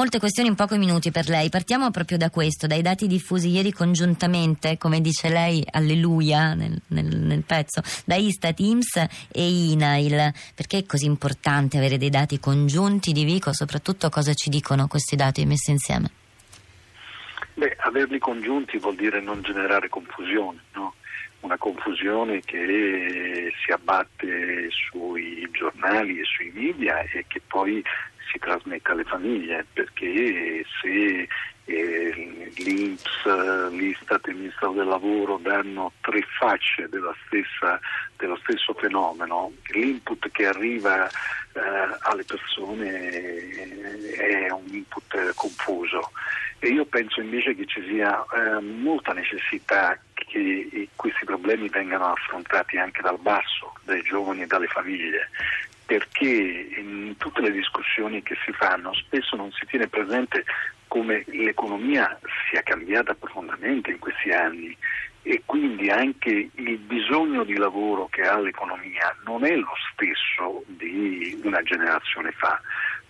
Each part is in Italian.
Molte questioni in pochi minuti per lei. Partiamo proprio da questo, dai dati diffusi ieri congiuntamente, come dice lei, alleluia nel, nel, nel pezzo, da Istat, IMS e INAIL. Perché è così importante avere dei dati congiunti di Vico? Soprattutto cosa ci dicono questi dati messi insieme? Beh, averli congiunti vuol dire non generare confusione, no? una confusione che si abbatte sui giornali e sui media e che poi si trasmette alle famiglie, perché se eh, l'Inps, l'Istat e il Ministero del Lavoro danno tre facce stessa, dello stesso fenomeno, l'input che arriva eh, alle persone è un input confuso. E io penso invece che ci sia eh, molta necessità che questi problemi vengano affrontati anche dal basso, dai giovani e dalle famiglie, perché in tutte le discussioni che si fanno spesso non si tiene presente come l'economia sia cambiata profondamente in questi anni e quindi anche il bisogno di lavoro che ha l'economia non è lo stesso di una generazione fa.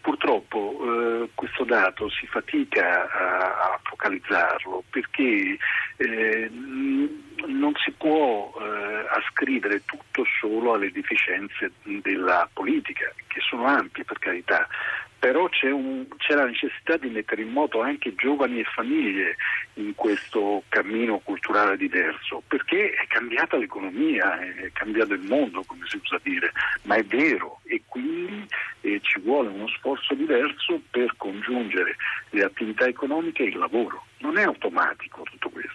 Purtroppo eh, questo dato si fatica a, a focalizzarlo perché eh, non si può eh, ascrivere tutto solo alle deficienze della politica, che sono ampie per carità, però c'è, un, c'è, la necessità di mettere in moto anche giovani e famiglie in questo cammino culturale diverso, perché è cambiata l'economia, è cambiato il mondo, come si usa dire, ma è vero e quindi eh, ci vuole uno sforzo diverso per congiungere le attività economiche e il lavoro. Non è automatico tutto questo.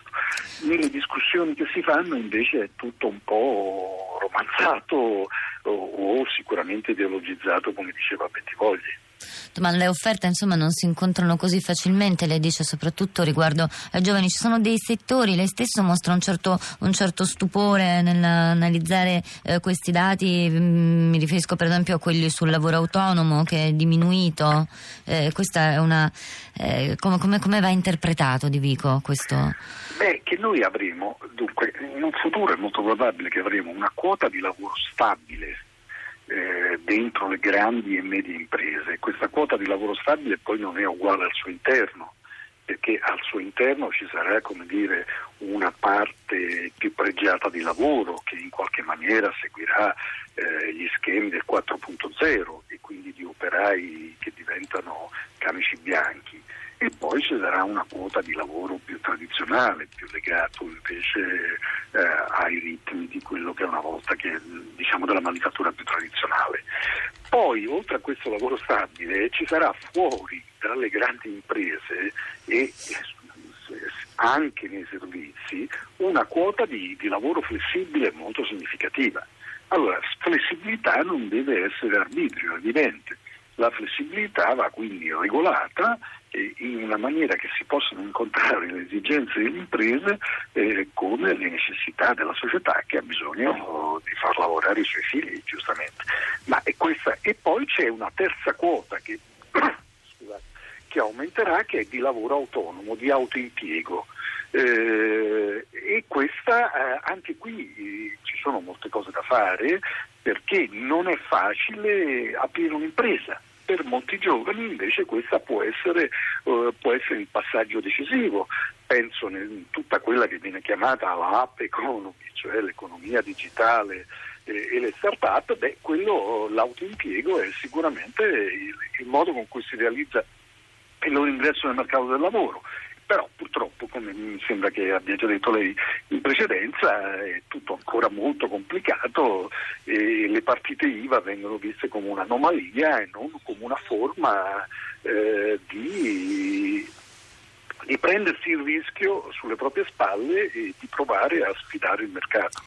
Nelle discussioni che si fanno invece è tutto un po' romanzato o, o sicuramente ideologizzato, come diceva Bentivogli ma le offerte insomma non si incontrano così facilmente, lei dice soprattutto riguardo ai giovani, ci sono dei settori, lei stesso mostra un certo, un certo stupore nell'analizzare eh, questi dati, mm, mi riferisco per esempio a quelli sul lavoro autonomo che è diminuito, eh, questa è una, eh, come, come, come, va interpretato di Vico questo? Beh, che noi avremo, dunque, in un futuro è molto probabile che avremo una quota di lavoro stabile eh, dentro le grandi e medie imprese. Questa quota di lavoro stabile poi non è uguale al suo interno, perché al suo interno ci sarà dire, una parte più pregiata di lavoro che in qualche maniera seguirà eh, gli schemi del 4.0 e quindi di operai che diventano camici bianchi e poi ci sarà una quota di lavoro più tradizionale, più legato invece eh, ai ritmi di quello che una volta che, diciamo della manifattura più tradizionale. Poi oltre a questo lavoro stabile ci sarà fuori dalle grandi imprese e anche nei servizi una quota di, di lavoro flessibile molto significativa. Allora, flessibilità non deve essere arbitrio, è evidente. La flessibilità va quindi regolata in una maniera che si possano incontrare le esigenze delle imprese eh, con le necessità della società che ha bisogno di far lavorare i suoi figli, giustamente. Ma è questa, e poi c'è una terza quota che, scusate, che aumenterà, che è di lavoro autonomo, di autoimpiego. Eh, e questa, eh, anche qui eh, ci sono molte cose da fare perché non è facile aprire un'impresa per molti giovani invece questo può uh, può essere il passaggio decisivo. Penso in tutta quella che viene chiamata la app economy, cioè l'economia digitale eh, e le start-up, beh, quello, l'autoimpiego è sicuramente il, il modo con cui si realizza il loro ingresso nel mercato del lavoro però purtroppo, come mi sembra che abbia già detto lei in precedenza, è tutto ancora molto complicato e le partite IVA vengono viste come un'anomalia e non come una forma eh, di, di prendersi il rischio sulle proprie spalle e di provare a sfidare il mercato.